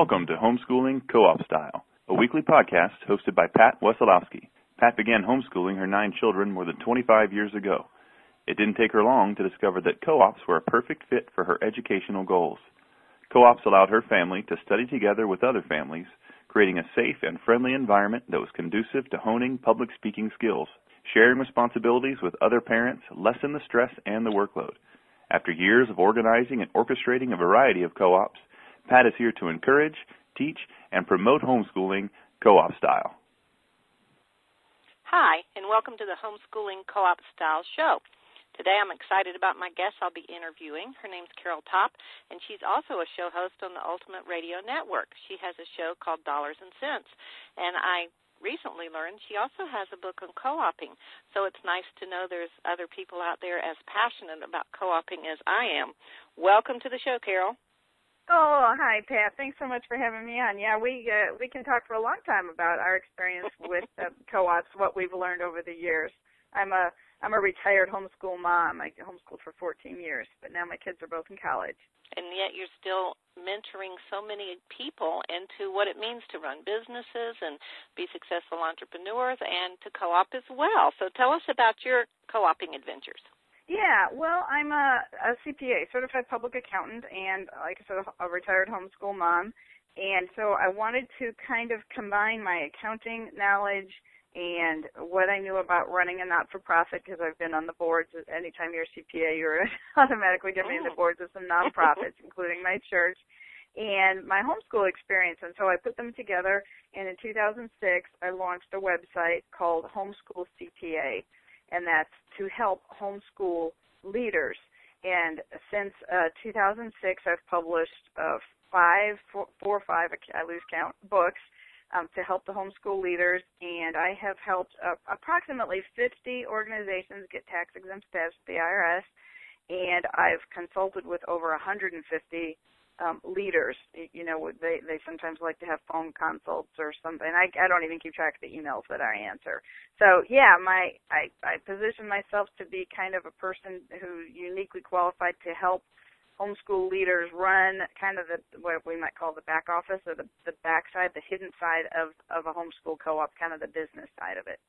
Welcome to Homeschooling Co-op Style, a weekly podcast hosted by Pat Wesolowski. Pat began homeschooling her nine children more than 25 years ago. It didn't take her long to discover that co-ops were a perfect fit for her educational goals. Co-ops allowed her family to study together with other families, creating a safe and friendly environment that was conducive to honing public speaking skills. Sharing responsibilities with other parents lessened the stress and the workload. After years of organizing and orchestrating a variety of co-ops, Pat is here to encourage, teach, and promote homeschooling co-op style. Hi, and welcome to the Homeschooling Co-op Style Show. Today I'm excited about my guest I'll be interviewing. Her name's Carol Topp, and she's also a show host on the Ultimate Radio Network. She has a show called Dollars and Cents, and I recently learned she also has a book on co-oping. So it's nice to know there's other people out there as passionate about co-oping as I am. Welcome to the show, Carol. Oh, hi Pat. Thanks so much for having me on. Yeah, we uh, we can talk for a long time about our experience with uh, co-ops, what we've learned over the years. I'm a I'm a retired homeschool mom. I homeschooled for 14 years, but now my kids are both in college. And yet you're still mentoring so many people into what it means to run businesses and be successful entrepreneurs and to co-op as well. So tell us about your co-oping adventures. Yeah, well, I'm a, a CPA, certified public accountant, and like I said, a retired homeschool mom. And so I wanted to kind of combine my accounting knowledge and what I knew about running a not-for-profit because I've been on the boards. Anytime you're a CPA, you're automatically getting oh. the boards of some nonprofits, including my church, and my homeschool experience. And so I put them together. And in 2006, I launched a website called Homeschool CPA, and that's to help homeschool leaders. And since uh, 2006, I've published uh, five, four, four or five, I lose count, books um, to help the homeschool leaders, and I have helped uh, approximately 50 organizations get tax exempt status with the IRS, and I've consulted with over 150 um, leaders. You know, they they sometimes like to have phone consults or something. I I don't even keep track of the emails that I answer. So yeah, my I I position myself to be kind of a person who uniquely qualified to help homeschool leaders run kind of the what we might call the back office or the the backside, the hidden side of of a homeschool co-op, kind of the business side of it.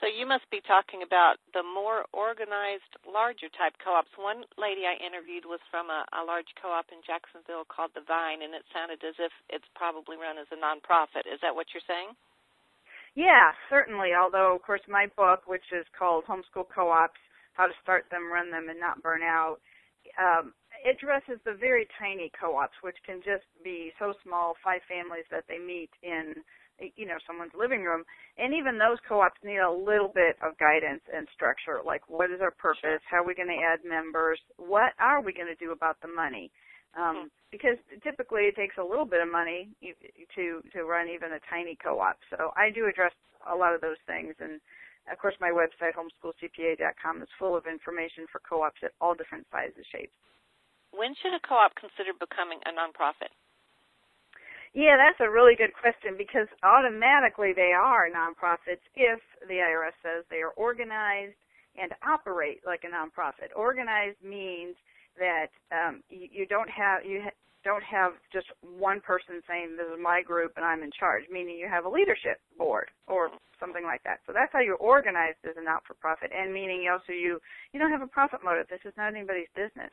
So you must be talking about the more organized, larger type co-ops. One lady I interviewed was from a, a large co-op in Jacksonville called The Vine, and it sounded as if it's probably run as a nonprofit. Is that what you're saying? Yeah, certainly. Although, of course, my book, which is called Homeschool Co-ops: How to Start Them, Run Them, and Not Burn Out, um, addresses the very tiny co-ops, which can just be so small, five families that they meet in, you know, someone's living room. And even those co-ops need a little bit of guidance and structure, like what is our purpose? How are we going to add members? What are we going to do about the money? Um, hmm. because typically it takes a little bit of money to to run even a tiny co-op. So I do address a lot of those things, and of course my website homeschoolcpa.com is full of information for co-ops at all different sizes, shapes. When should a co-op consider becoming a nonprofit? Yeah, that's a really good question because automatically they are nonprofits if the IRS says they are organized and operate like a nonprofit. Organized means that um, you, you don't have you ha- don't have just one person saying this is my group and I'm in charge, meaning you have a leadership board or something like that. So that's how you're organized as a not-for-profit, and meaning also you you don't have a profit motive. This is not anybody's business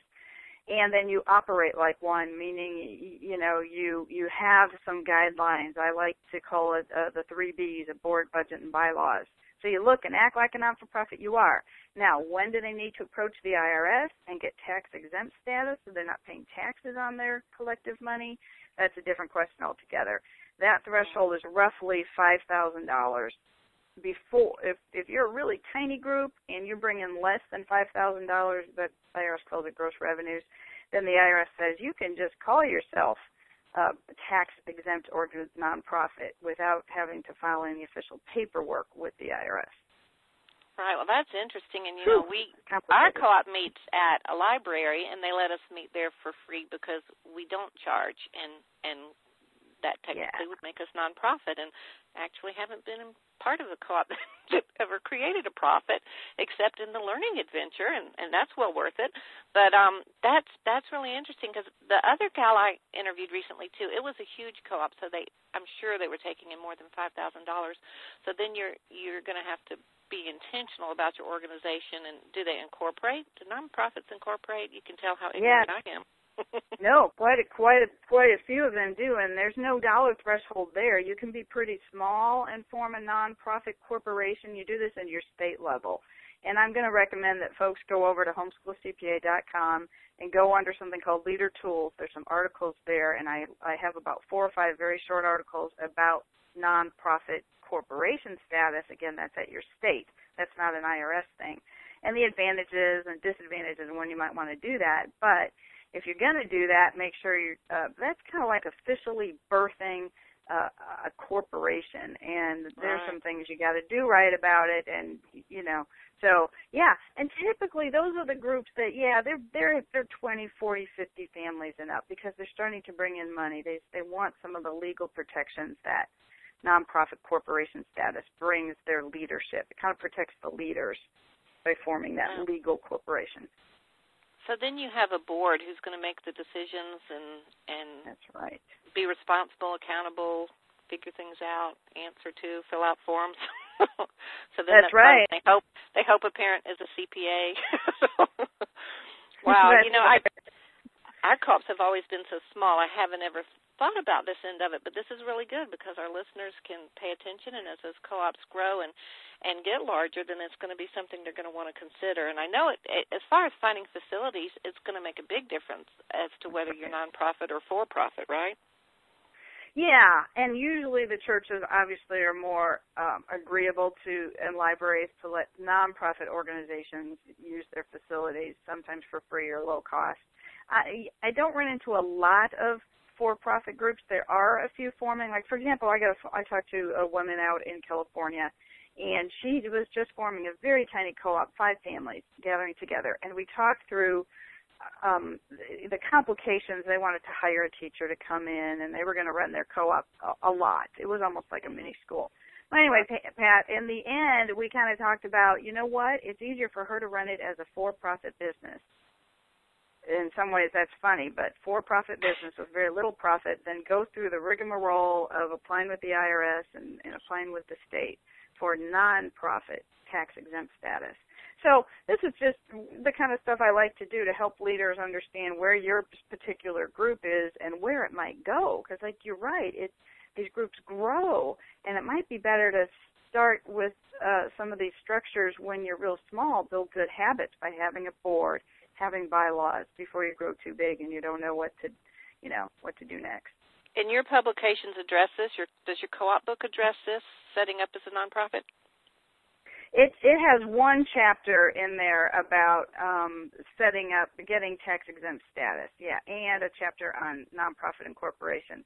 and then you operate like one meaning you know you you have some guidelines. I like to call it uh, the three b's a board budget and bylaws. So you look and act like a non-for-profit you are. Now when do they need to approach the irs and get tax exempt status so they're not paying taxes on their collective money? That's a different question altogether. That threshold is roughly five thousand dollars before if if you're a really tiny group and you're bringing less than five thousand dollars but IRS calls it gross revenues, then the IRS says you can just call yourself a tax exempt or nonprofit without having to file any official paperwork with the IRS. Right. Well, that's interesting. And you know, we our co-op meets at a library, and they let us meet there for free because we don't charge. And and that technically yeah. would make us nonprofit, and actually haven't been part of a co-op that ever created a profit, except in the learning adventure, and and that's well worth it. But um, that's that's really interesting because the other gal I interviewed recently too, it was a huge co-op, so they I'm sure they were taking in more than five thousand dollars. So then you're you're going to have to be intentional about your organization and do they incorporate? Do nonprofits incorporate? You can tell how ignorant yeah. I am. No, quite a quite a quite a few of them do, and there's no dollar threshold there. You can be pretty small and form a nonprofit corporation. You do this in your state level, and I'm going to recommend that folks go over to homeschoolcpa.com and go under something called Leader Tools. There's some articles there, and I I have about four or five very short articles about nonprofit corporation status. Again, that's at your state. That's not an IRS thing, and the advantages and disadvantages when you might want to do that, but if you're going to do that, make sure you're. Uh, that's kind of like officially birthing uh, a corporation, and there's right. some things you got to do right about it, and you know. So yeah, and typically those are the groups that yeah they're they're they're 20, 40, 50 families and up because they're starting to bring in money. They they want some of the legal protections that nonprofit corporation status brings their leadership. It kind of protects the leaders by forming that legal corporation. So then you have a board who's going to make the decisions and and that's right. Be responsible, accountable, figure things out, answer to, fill out forms. so then that's, that's right. They hope they hope a parent is a CPA. wow, you know. I our co-ops have always been so small. I haven't ever thought about this end of it, but this is really good because our listeners can pay attention, and as those co-ops grow and and get larger, then it's going to be something they're going to want to consider. And I know it, it as far as finding facilities, it's going to make a big difference as to whether you're nonprofit or for-profit, right? Yeah, and usually the churches obviously are more um, agreeable to and libraries to let nonprofit organizations use their facilities, sometimes for free or low cost. I I don't run into a lot of for-profit groups. There are a few forming. Like for example, I got a, I talked to a woman out in California, and she was just forming a very tiny co-op, five families gathering together, and we talked through um, the complications. They wanted to hire a teacher to come in, and they were going to run their co-op a, a lot. It was almost like a mini school. But anyway, Pat, in the end, we kind of talked about, you know what? It's easier for her to run it as a for-profit business in some ways that's funny, but for-profit business with very little profit then go through the rigmarole of applying with the IRS and, and applying with the state for non-profit tax exempt status. So this is just the kind of stuff I like to do to help leaders understand where your particular group is and where it might go. Because like you're right, it these groups grow, and it might be better to start with uh, some of these structures when you're real small. Build good habits by having a board, having bylaws before you grow too big and you don't know what to, you know, what to do next. And your publications address this. Your, does your co-op book address this? Setting up as a nonprofit. It it has one chapter in there about um, setting up, getting tax exempt status, yeah, and a chapter on nonprofit incorporation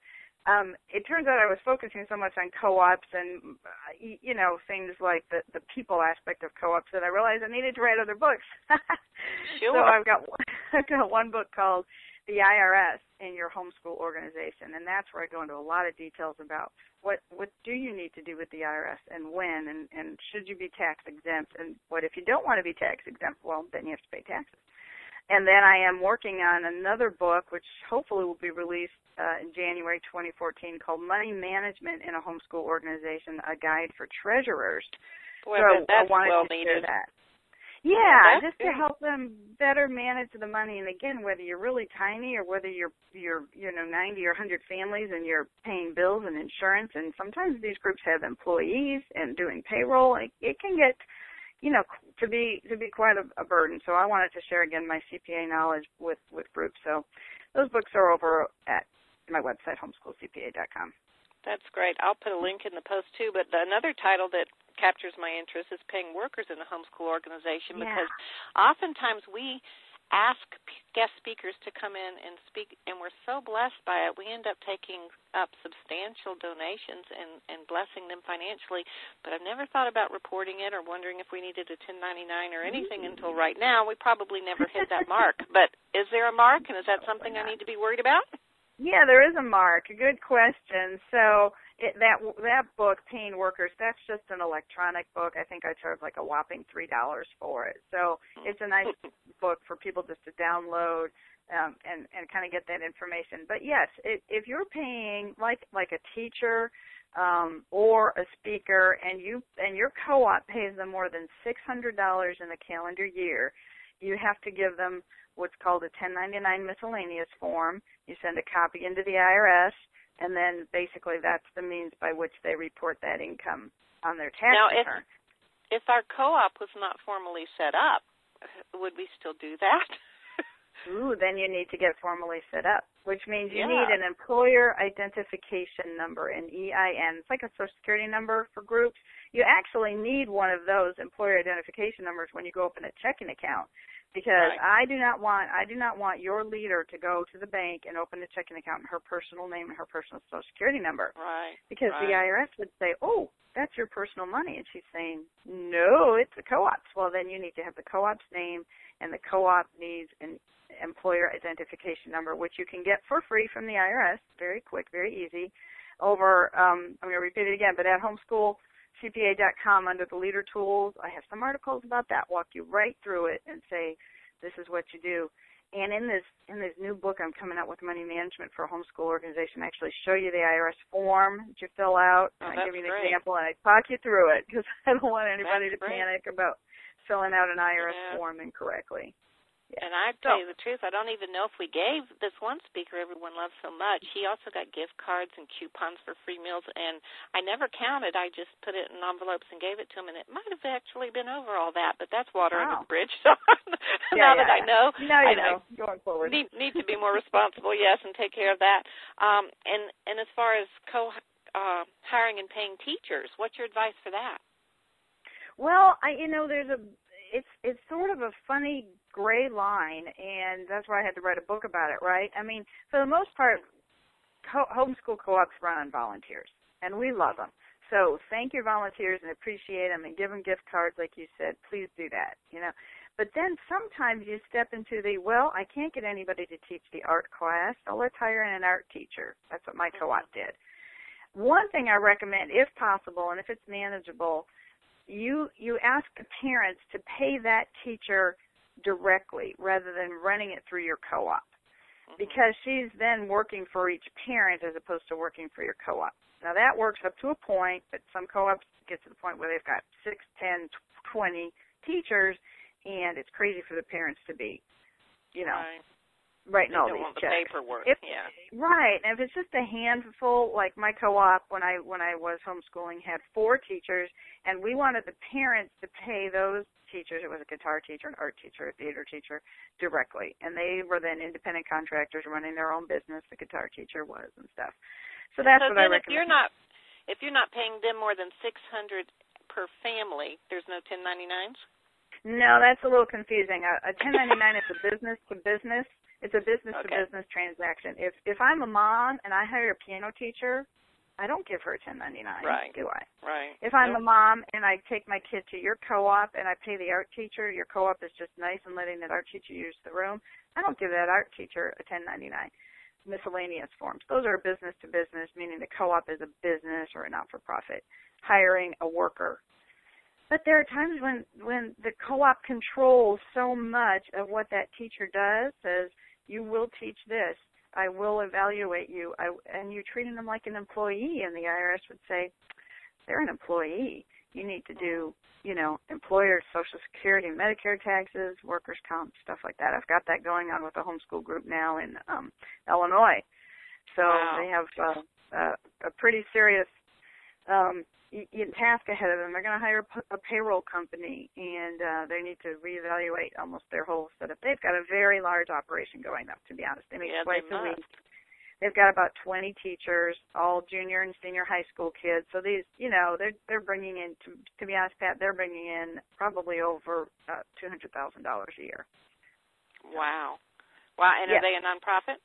um, it turns out I was focusing so much on co-ops and uh, you know things like the the people aspect of co-ops that I realized I needed to write other books. sure. So I've got I've got one book called The IRS in Your Homeschool Organization, and that's where I go into a lot of details about what what do you need to do with the IRS and when and and should you be tax exempt and what if you don't want to be tax exempt? Well, then you have to pay taxes. And then I am working on another book, which hopefully will be released uh, in January 2014, called Money Management in a Homeschool Organization: A Guide for Treasurers. Boy, so that's I wanted well to needed. share that. Yeah, just good. to help them better manage the money. And again, whether you're really tiny or whether you're you're you know 90 or 100 families and you're paying bills and insurance, and sometimes these groups have employees and doing payroll, it, it can get you know, to be to be quite a, a burden. So I wanted to share again my CPA knowledge with with groups. So those books are over at my website, homeschoolcpa.com. That's great. I'll put a link in the post too. But another title that captures my interest is paying workers in a homeschool organization yeah. because oftentimes we ask guest speakers to come in and speak, and we're so blessed by it. We end up taking up substantial donations and, and blessing them financially. But I've never thought about reporting it or wondering if we needed a 1099 or anything Ooh. until right now. We probably never hit that mark. But is there a mark, and is that something I need to be worried about? Yeah, there is a mark. Good question. So it, that that book, Paying Workers, that's just an electronic book. I think I charge like a whopping three dollars for it. So it's a nice book for people just to download um, and and kind of get that information. But yes, it, if you're paying like like a teacher um, or a speaker, and you and your co-op pays them more than six hundred dollars in the calendar year, you have to give them what's called a 1099 miscellaneous form. You send a copy into the IRS, and then basically that's the means by which they report that income on their tax now, return. If, if our co-op was not formally set up, would we still do that? Ooh, then you need to get formally set up, which means you yeah. need an employer identification number, an EIN. It's like a social security number for groups. You actually need one of those employer identification numbers when you go open a checking account because right. I do not want I do not want your leader to go to the bank and open a checking account in her personal name and her personal social security number. Right. Because right. the IRS would say, "Oh, that's your personal money," and she's saying, "No, it's a co-op's." Well, then you need to have the co-op's name, and the co-op needs an employer identification number, which you can get for free from the IRS. Very quick, very easy. Over, um, I'm going to repeat it again, but at homeschool CPA.com under the leader tools. I have some articles about that. Walk you right through it and say, this is what you do. And in this in this new book I'm coming out with money management for a homeschool organization, I actually show you the IRS form that you fill out. Oh, and I give you an great. example and I talk you through it because I don't want anybody That's to great. panic about filling out an IRS Yeah. form incorrectly. Yeah. And I tell So- you the truth, I don't even know if we gave this one speaker everyone loves so much. He also got gift cards and coupons for free meals, and I never counted. I just put it in envelopes and gave it to him, and it might have actually been over all that, but that's water under the bridge. So Yeah, now yeah, that I know, Now I you know, going forward. need need to be more responsible, yes, and take care of that. Um, and and as far as co uh, hiring and paying teachers, what's your advice for that? Well, I you know there's a it's it's sort of a funny gray line, and that's why I had to write a book about it. Right? I mean, for the most part, co- homeschool co-ops run on volunteers, and we love them. So thank your volunteers and appreciate them, and give them gift cards, like you said. Please do that. You know. But then sometimes you step into the well, I can't get anybody to teach the art class, so let's hire an art teacher. That's what my co-op did. One thing I recommend, if possible, and if it's manageable, you you ask the parents to pay that teacher directly rather than running it through your co-op mm-hmm. because she's then working for each parent as opposed to working for your co-op. Now that works up to a point, but some co-ops get to the point where they've got six, ten, twenty teachers, and it's crazy for the parents to be, you know, Right. writing They all these want the checks. paperwork. If- yeah. Right, and if it's just a handful, like my co-op when I when I was homeschooling had four teachers, and we wanted the parents to pay those teachers. It was a guitar teacher, an art teacher, a theater teacher directly, and they were then independent contractors running their own business. The guitar teacher was and stuff. So that's so what then I if you're not if you're not paying them more than six hundred per family, there's no ten ninety nines? No, that's a little confusing. A, a 1099 is a business to business. It's a business to business transaction. If if I'm a mom and I hire a piano teacher, I don't give her a 1099, Right. do I? Right. If I'm Nope. a mom and I take my kid to your co-op and I pay the art teacher, your co-op is just nice and letting that art teacher use the room. I don't give that art teacher a 1099 miscellaneous forms. Those are business to business, meaning the co-op is a business or a not-for-profit hiring a worker. But there are times when when the co-op controls so much of what that teacher does. Says you will teach this. I will evaluate you. I, and you're treating them like an employee, and the IRS would say they're an employee. You need to do, you know, employer social security, Medicare taxes, workers' comp, stuff like that. I've got that going on with a homeschool group now in um, Illinois. So Wow. they have uh, a, a pretty serious um, task ahead of them. They're going to hire a payroll company, and uh, they need to reevaluate almost their whole setup. They've got a very large operation going up. To be honest, they meet Yeah, twice they a week. They've got about 20 teachers, all junior and senior high school kids. So these, you know, they're they're bringing in, to, to be honest, Pat, they're bringing in probably over uh, $200,000 a year. Wow. Wow. And are they a nonprofit?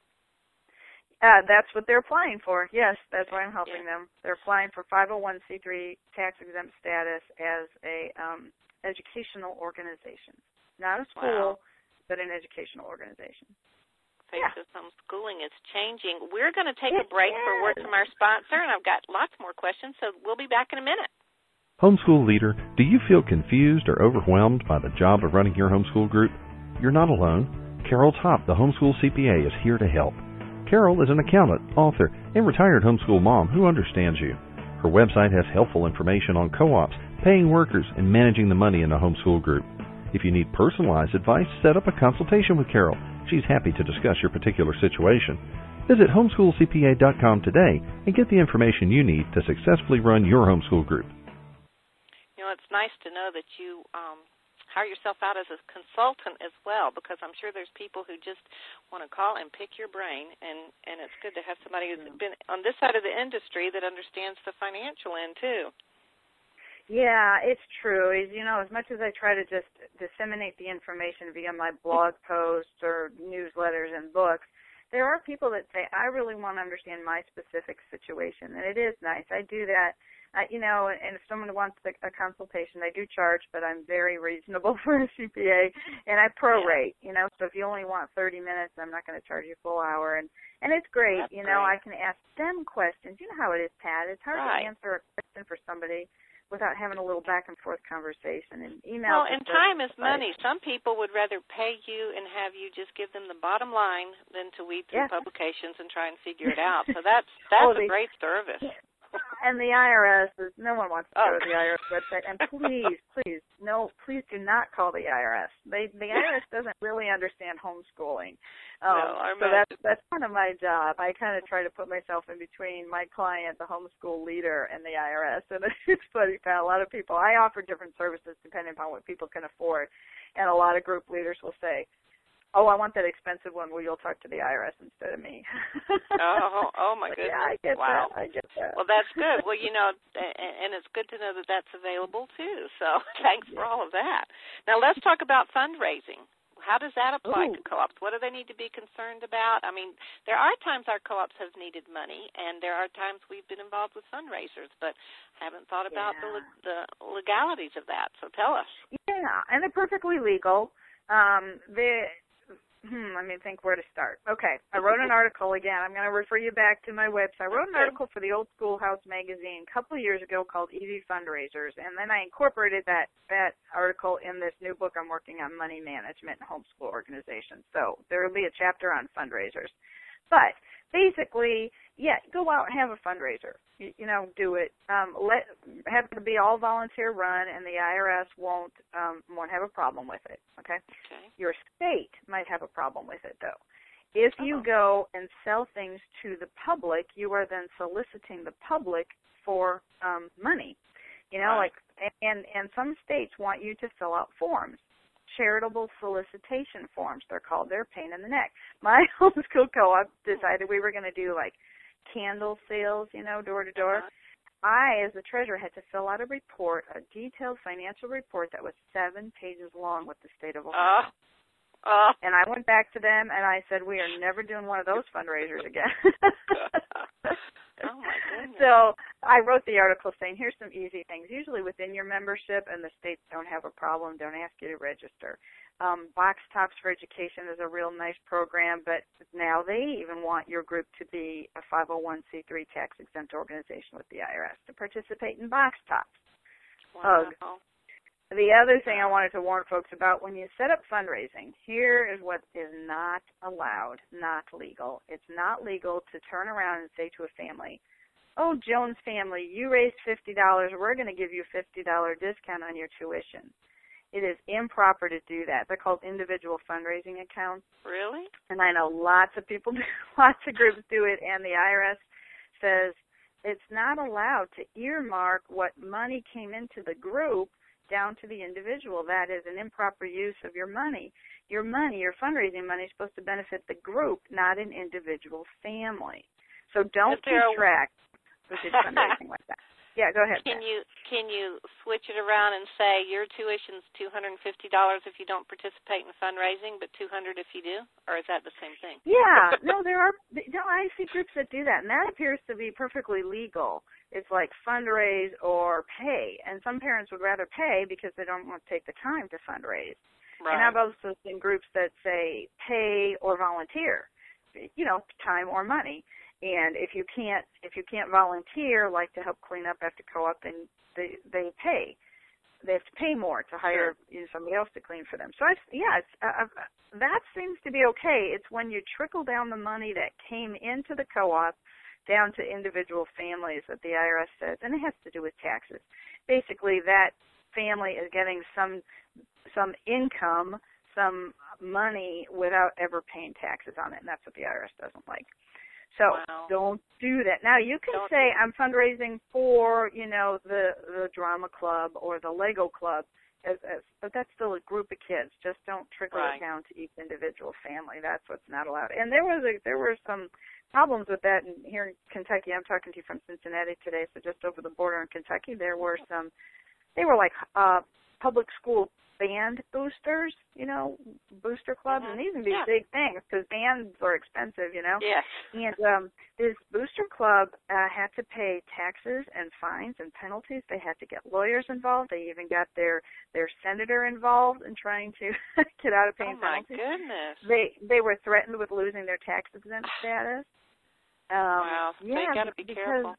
Uh, that's what they're applying for. Yes, that's why I'm helping Yeah. them. They're applying for 501c3 tax exempt status as a um, educational organization, not a school, Wow. but an educational organization. face yeah. of homeschooling is changing. We're going to take it a break is. for a word from our sponsor, and I've got lots more questions, so we'll be back in a minute. Homeschool leader, do you feel confused or overwhelmed by the job of running your homeschool group? You're not alone. Carol Topp, the homeschool CPA, is here to help. Carol is an accountant, author, and retired homeschool mom who understands you. Her website has helpful information on co-ops, paying workers, and managing the money in a homeschool group. If you need personalized advice, set up a consultation with Carol. She's happy to discuss your particular situation. Visit homeschoolcpa.com today and get the information you need to successfully run your homeschool group. You know, it's nice to know that you um, hire yourself out as a consultant as well, because I'm sure there's people who just want to call and pick your brain, and and it's good to have somebody who's been on this side of the industry that understands the financial end too. Yeah, it's true. Is you know, as much as I try to just disseminate the information via my blog posts or newsletters and books, there are people that say I really want to understand my specific situation, and it is nice. I do that. Uh, you know, and if someone wants a, a consultation, I do charge, but I'm very reasonable for a CPA, and I prorate. You know, so if you only want 30 minutes, I'm not going to charge you a full hour, and and it's great. That's you know, great. I can ask them questions. You know how it is, Pat. It's hard Right. to answer a question for somebody without having a little back and forth conversation and email. Well, and time is money. Some people would rather pay you and have you just give them the bottom line than to weed through Yeah. publications and try and figure it out. So that's that's Oh, a they- great service. And the IRS is no one wants to Oh. go to the IRS website. And please, please, no, please do not call the IRS. They the IRS doesn't really understand homeschooling. Um, No, I so that's that's kind of my job. I kind of try to put myself in between my client, the homeschool leader, and the IRS. And it's funny, Pat. A lot of people I offer different services depending upon what people can afford, and a lot of group leaders will say, "Oh, I want that expensive one where you'll talk to the IRS instead of me." Oh, oh my goodness! Yeah, I get wow. that. I get that. Well, that's good. Well, you know, and it's good to know that that's available too. So, thanks for all of that. Now, let's talk about fundraising. How does that apply to co-ops? What do they need to be concerned about? I mean, there are times our co-ops have needed money, and there are times we've been involved with fundraisers, but haven't thought about the Yeah. le- the legalities of that. So, tell us. Yeah, and they're perfectly legal. Um, they, hmm, let me think where to start. Okay, I wrote an article again. I'm going to refer you back to my website. I wrote an article for the Old Schoolhouse magazine a couple of years ago called Easy Fundraisers, and then I incorporated that that article in this new book I'm working on, Money Management and Homeschool Organizations. So there will be a chapter on fundraisers. But basically, yeah, go out and have a fundraiser. You, you know, do it. Um, let have it be all volunteer run, and the IRS won't um, won't have a problem with it. Okay. Okay. Your state might have a problem with it though. If you Uh-oh. go and sell things to the public, you are then soliciting the public for um, money. You know, Right. like and and some states want you to fill out forms. Charitable solicitation forms, they're called. They're pain in the neck. My homeschool co-op decided we were going to do like candle sales, you know, door to door. Uh-huh. I, as the treasurer, had to fill out a report, a detailed financial report that was seven pages long with the state of Ohio. Uh, uh, And I went back to them and I said, we are never doing one of those fundraisers again. oh my goodness. so I wrote the article saying, here's some easy things. Usually within your membership, and the states don't have a problem, don't ask you to register. Um, Box Tops for Education is a real nice program, but now they even want your group to be a 501c3 tax exempt organization with the IRS to participate in Box Tops. wow. The other thing I wanted to warn folks about when you set up fundraising, here is what is not allowed, not legal. It's not legal to turn around and say to a family, Oh, Jones family, you raised $50. We're going to give you a $50 discount on your tuition. It is improper to do that. They're called individual fundraising accounts. Really? And I know lots of people, do, lots of groups do it, and the IRS says it's not allowed to earmark what money came into the group down to the individual. That is an improper use of your money. Your money, your fundraising money, is supposed to benefit the group, not an individual family. So don't keep track with your fundraising like that. Yeah, go ahead. Can Pat. you can you switch it around and say your tuition's two hundred and fifty dollars if you don't participate in fundraising, but two hundred if you do, or is that the same thing? Yeah, no, there are. No, I see groups that do that, and that appears to be perfectly legal. It's like fundraise or pay, and some parents would rather pay because they don't want to take the time to fundraise. Right. And I've also seen groups that say pay or volunteer. you know, time or money. And if you can't if you can't volunteer, like to help clean up after co-op, then they they pay. They have to pay more to hire you know, somebody else to clean for them. So I, yeah, it's, that seems to be okay. It's when you trickle down the money that came into the co-op down to individual families that the IRS says, and it has to do with taxes. Basically, that family is getting some some income, some money without ever paying taxes on it, and that's what the IRS doesn't like. So wow. don't do that. Now you can Don't say I'm fundraising for, you know, the the drama club or the Lego club, as, as, but that's still a group of kids. Just don't trickle Right. it down to each individual family. That's what's not allowed. And there was a there were some problems with that in, here in Kentucky. I'm talking to you from Cincinnati today, so just over the border in Kentucky, there were some. They were like uh public school band boosters, you know, booster clubs, Mhm. and these can be Yeah. big things because bands are expensive, you know. Yes. And um, this booster club uh, had to pay taxes and fines and penalties. They had to get lawyers involved. They even got their their senator involved in trying to get out of Oh paying my penalties. goodness. They they were threatened with losing their tax exempt status. Um, wow. So yeah, you got to be because careful.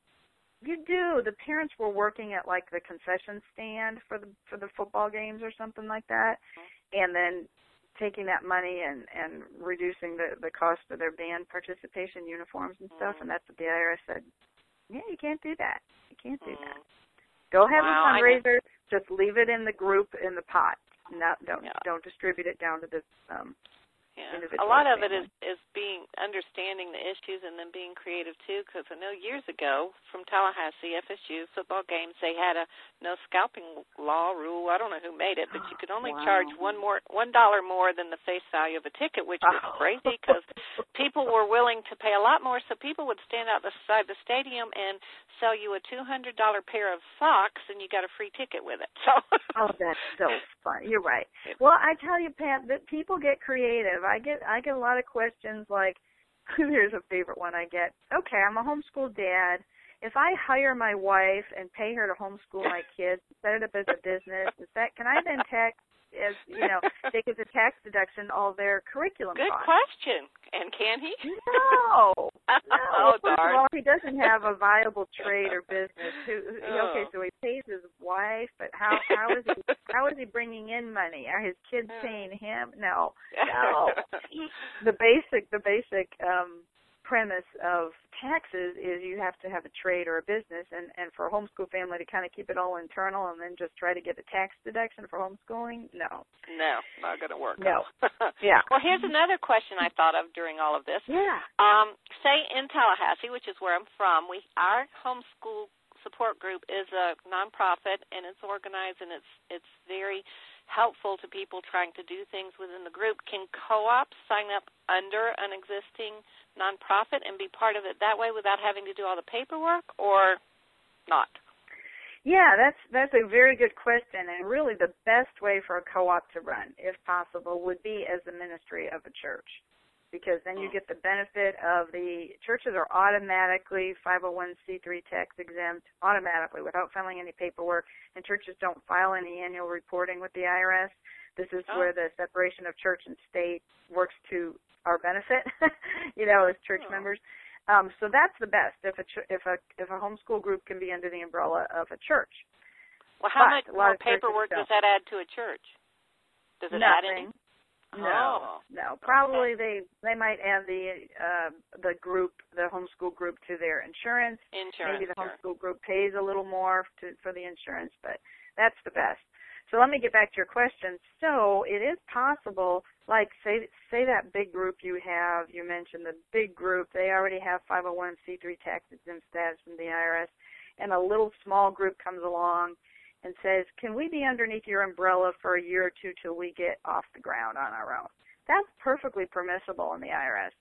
You do. The parents were working at like the concession stand for the for the football games or something like that, Mm-hmm. and then taking that money and and reducing the the cost of their band participation uniforms and stuff. Mhm. And that's what the IRS said. Yeah, you can't do that. You can't do that. Mm. Go have Wow, a fundraiser. Just leave it in the group in the pot. Not don't Yeah. don't distribute it down to the um Yeah. A lot of it is is being understanding the issues and then being creative too. Because I know years ago from Tallahassee FSU football games they had a no scalping law rule. I don't know who made it, but you could only Wow. charge one more one dollar more than the face value of a ticket, which was Oh. crazy because people were willing to pay a lot more. So people would stand out the side of the stadium and sell you a two hundred dollar pair of socks, and you got a free ticket with it. So. Oh, that's so fun. You're right. Well, I tell you, Pat, that people get creative. I get I get a lot of questions like, here's a favorite one I get. Okay, I'm a homeschool dad. If I hire my wife and pay her to homeschool my kids, set it up as a business, is that can I then tax as you know take as a tax deduction all their curriculum Good costs? question. And can he? No, no. oh, First of all, he doesn't have a viable trade or business. Who, who- Okay, Oh. so he pays his wife, but how how is he how is he bringing in money? Are his kids Oh. paying him? No, no. the basic the basic um premise of taxes is you have to have a trade or a business and and for a homeschool family to kind of keep it all internal and then just try to get a tax deduction for homeschooling no no, not going to work. No. yeah well, here's another question I thought of during all of this. yeah Um, say in Tallahassee, which is where I'm from, we our homeschool support group is a nonprofit and it's organized and it's it's very helpful to people trying to do things within the group. Can co-ops sign up under an existing nonprofit and be part of it that way without having to do all the paperwork or not? Yeah, that's that's a very good question, and really the best way for a co-op to run, if possible, would be as the ministry of a church, because then you Mm. get the benefit of the churches are automatically 501c3 tax exempt automatically without filing any paperwork, and churches don't file any annual reporting with the IRS. This is Oh. where the separation of church and state works to our benefit, you know, as church Oh. members. Um, so that's the best if a ch- if a if a homeschool group can be under the umbrella of a church. Well, how But much more paperwork does that add to a church? Does it add any? No, Oh. no. Probably they they might add the uh, the group, the homeschool group, to their insurance. Insurance. Maybe the homeschool group pays a little more to, for the insurance, but that's the best. So let me get back to your question. So it is possible, like say say that big group you have, you mentioned the big group, they already have 501c3 tax exempt status from the IRS, and a little small group comes along and says, "Can we be underneath your umbrella for a year or two till we get off the ground on our own?" That's perfectly permissible in the IRS,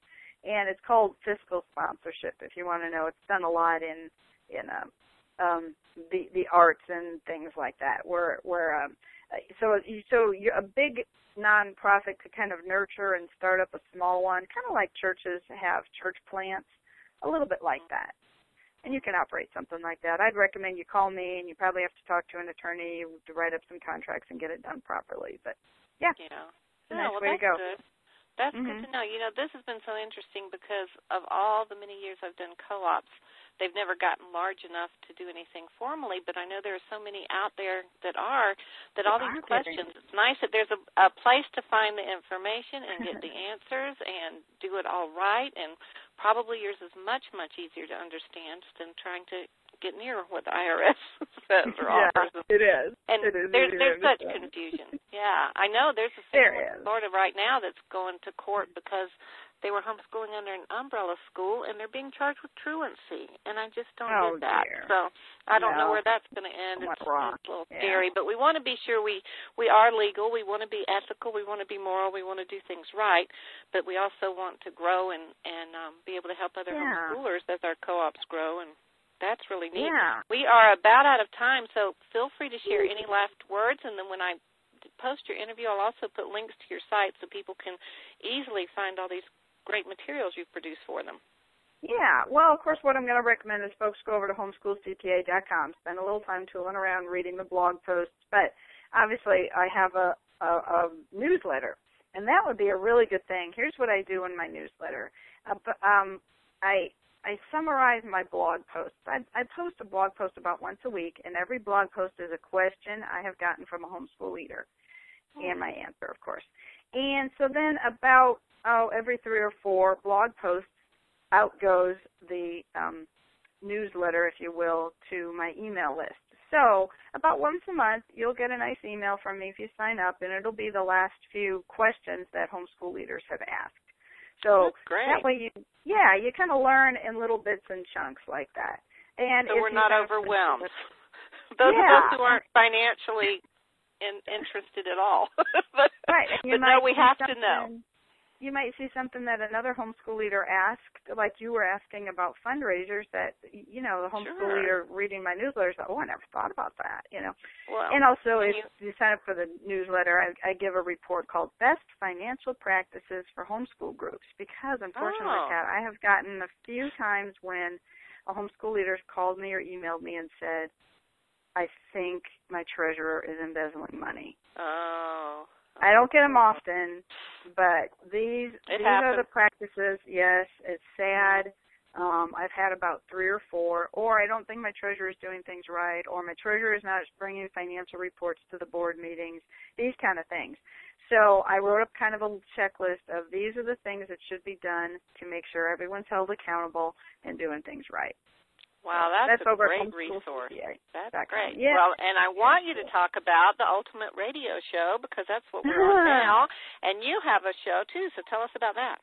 and it's called fiscal sponsorship. If you want to know, it's done a lot in in um, um, the the arts and things like that. Where where um, so so you're a big nonprofit could kind of nurture and start up a small one, kind of like churches have church plants, a little bit like that. And you can operate something like that. I'd recommend you call me, and you probably have to talk to an attorney to write up some contracts and get it done properly. But yeah, Yeah. a Yeah, well, way to that's go. good. That's mm-hmm. good to know. You know, this has been so interesting because of all the many years I've done co-ops, they've never gotten large enough to do anything formally, but I know there are so many out there that are that all these questions. It's nice that there's a, a place to find the information and get the answers and do it all right and probably yours is much much easier to understand than trying to get near what the IRS says or yeah, offers. it is. And it is there's there's such confusion. Yeah, I know there's a there in Florida right now that's going to court because they were homeschooling under an umbrella school and they're being charged with truancy, and I just don't oh, get that. Dear. So I don't no. know where that's going to end. It's, it's, a little yeah. scary, but we want to be sure we we are legal. We want to be ethical. We want to be moral. We want to do things right, but we also want to grow and and um, be able to help other yeah. homeschoolers as our co-ops grow and that's really neat. Yeah. We are about out of time, so feel free to share any last words, and then when I post your interview, I'll also put links to your site so people can easily find all these great materials you've produced for them. Yeah, well, of course, what I'm going to recommend is folks go over to homeschoolcpa.com, spend a little time tooling around reading the blog posts. But obviously, I have a, a, a newsletter, and that would be a really good thing. Here's what I do in my newsletter. Uh, um, I I summarize my blog posts. I, I post a blog post about once a week, and every blog post is a question I have gotten from a homeschool leader, and my answer, of course. And so then about oh every three or four blog posts, out goes the um, newsletter, if you will, to my email list. So about once a month, you'll get a nice email from me if you sign up, and it'll be the last few questions that homeschool leaders have asked. So that way you yeah, you kind of learn in little bits and chunks like that. And so we're not overwhelmed. Those yeah. of us who aren't financially in, interested at all. but right. but no, we have to know you might see something that another homeschool leader asked, like you were asking about fundraisers. That you know, the homeschool sure. leader reading my newsletter said, "Oh, I never thought about that." You know, well, and also if you, you sign up for the newsletter, I, I give a report called "Best Financial Practices for Homeschool Groups" because unfortunately, oh. Kat, I have gotten a few times when a homeschool leader called me or emailed me and said, "I think my treasurer is embezzling money." Oh. I don't get them often, but these it these happens. are the practices. Yes, it's sad. Um, I've had about three or four, or I don't think my treasurer is doing things right, or my treasurer is not bringing financial reports to the board meetings. These kind of things. So I wrote up kind of a checklist of these are the things that should be done to make sure everyone's held accountable and doing things right. Wow, that's, that's a great resource. CPA. That's great. Yeah. Well, and I want you to talk about the Ultimate Radio Show because that's what we're on now, and you have a show too. So tell us about that.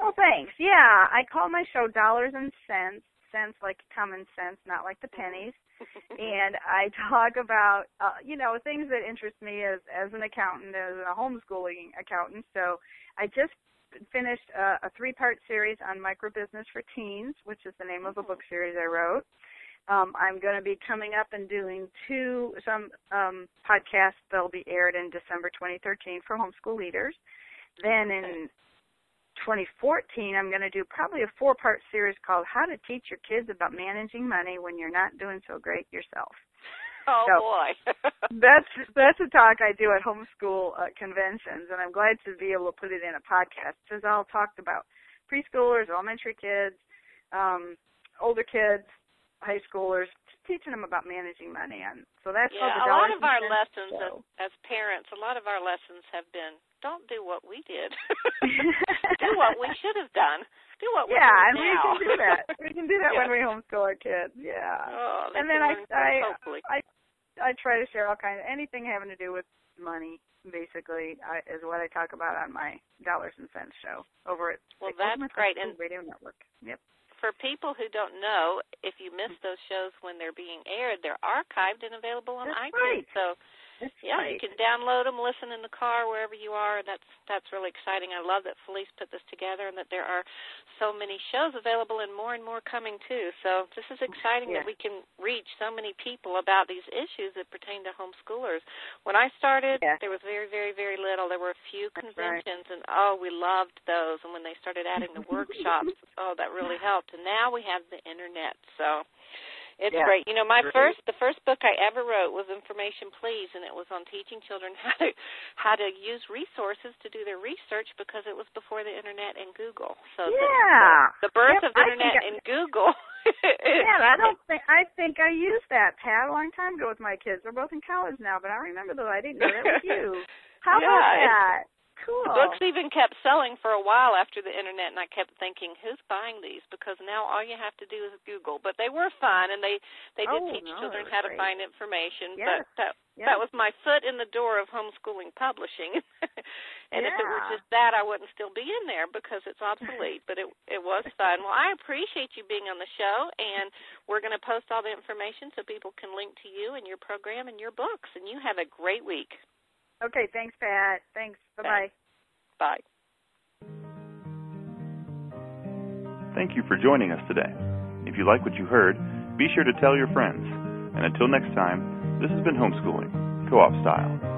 Oh, thanks. Yeah, I call my show Dollars and Cents. cents like common sense, not like the pennies. and I talk about uh, you know things that interest me as as an accountant, as a homeschooling accountant. So I just finished a, a three-part series on microbusiness for teens, which is the name of a book series I wrote. Um, I'm going to be coming up and doing two some um, podcasts that'll be aired in December 2013 for homeschool leaders. Then in 2014, I'm going to do probably a four-part series called "How to Teach Your Kids About Managing Money When You're Not Doing So Great Yourself." Oh so, boy. that's that's a talk I do at homeschool uh, conventions, and I'm glad to be able to put it in a podcast because I'll talk about preschoolers, elementary kids, um, older kids, high schoolers, teaching them about managing money. And so that's yeah. a lot of our lessons as, as parents, a lot of our lessons have been don't do what we did. do what we should have done. Do what yeah, and doing we can do that. We can do that Yeah. when we homeschool our kids. Yeah. Oh, and then I I hopefully. I I try to share all kinds of anything having to do with money. Basically, I, is what I talk about on my dollars and cents show over at Well, the that's great. And Radio Network. Yep. for people who don't know, if you miss those shows when they're being aired, they're archived and available on That's iTunes. right. So yeah, right. you can download them, listen in the car wherever you are. That's that's really exciting. I love that Felice put this together and that there are so many shows available and more and more coming too. So this is exciting Yeah. that we can reach so many people about these issues that pertain to homeschoolers. When I started, Yeah. there was very very very little. There were a few conventions and oh, we loved those. And when they started adding the workshops, oh, that really helped. And now we have the internet. So It's yeah. great. You know, my first the first book I ever wrote was Information Please and it was on teaching children how to how to use resources to do their research because it was before the internet and Google. So yeah. the, the birth yep, of the internet I, and Google. yeah, I don't think I think I used that Pat a long time ago with my kids. They're both in college now, but I remember though I didn't know that was you. How yeah, about that? Cool. The books even kept selling for a while after the internet, and I kept thinking, who's buying these? Because now all you have to do is Google. But they were fun, and they they did oh, teach no, children how to find information. Yes. But that yes. that was my foot in the door of homeschooling publishing. and yeah. if it were just that, I wouldn't still be in there because it's obsolete. but it it was fun. Well, I appreciate you being on the show, and we're going to post all the information so people can link to you and your program and your books. And you have a great week. Okay, thanks, Pat. Thanks. Bye bye. Bye. Thank you for joining us today. If you like what you heard, be sure to tell your friends. And until next time, this has been Homeschooling, Co op Style.